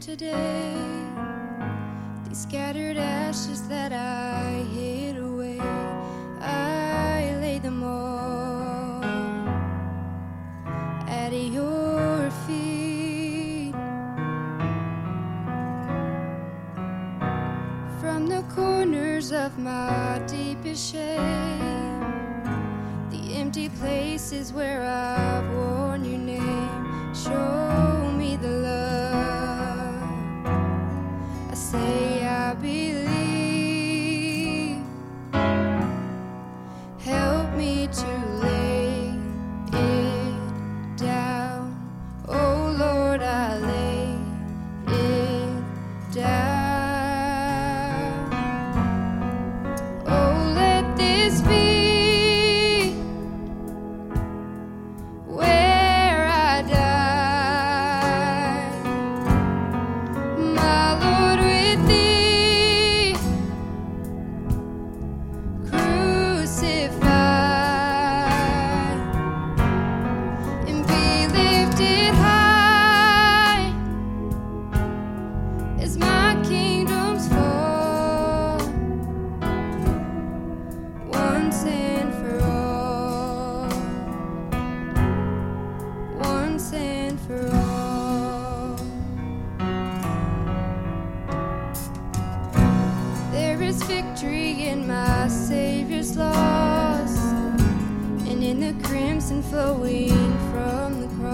today. These scattered ashes that I hid away, I lay them all at your feet. From the corners of my deepest shame, the empty places where I've worn your name, show down. There is victory in my Savior's loss, and in the crimson flowing from the cross.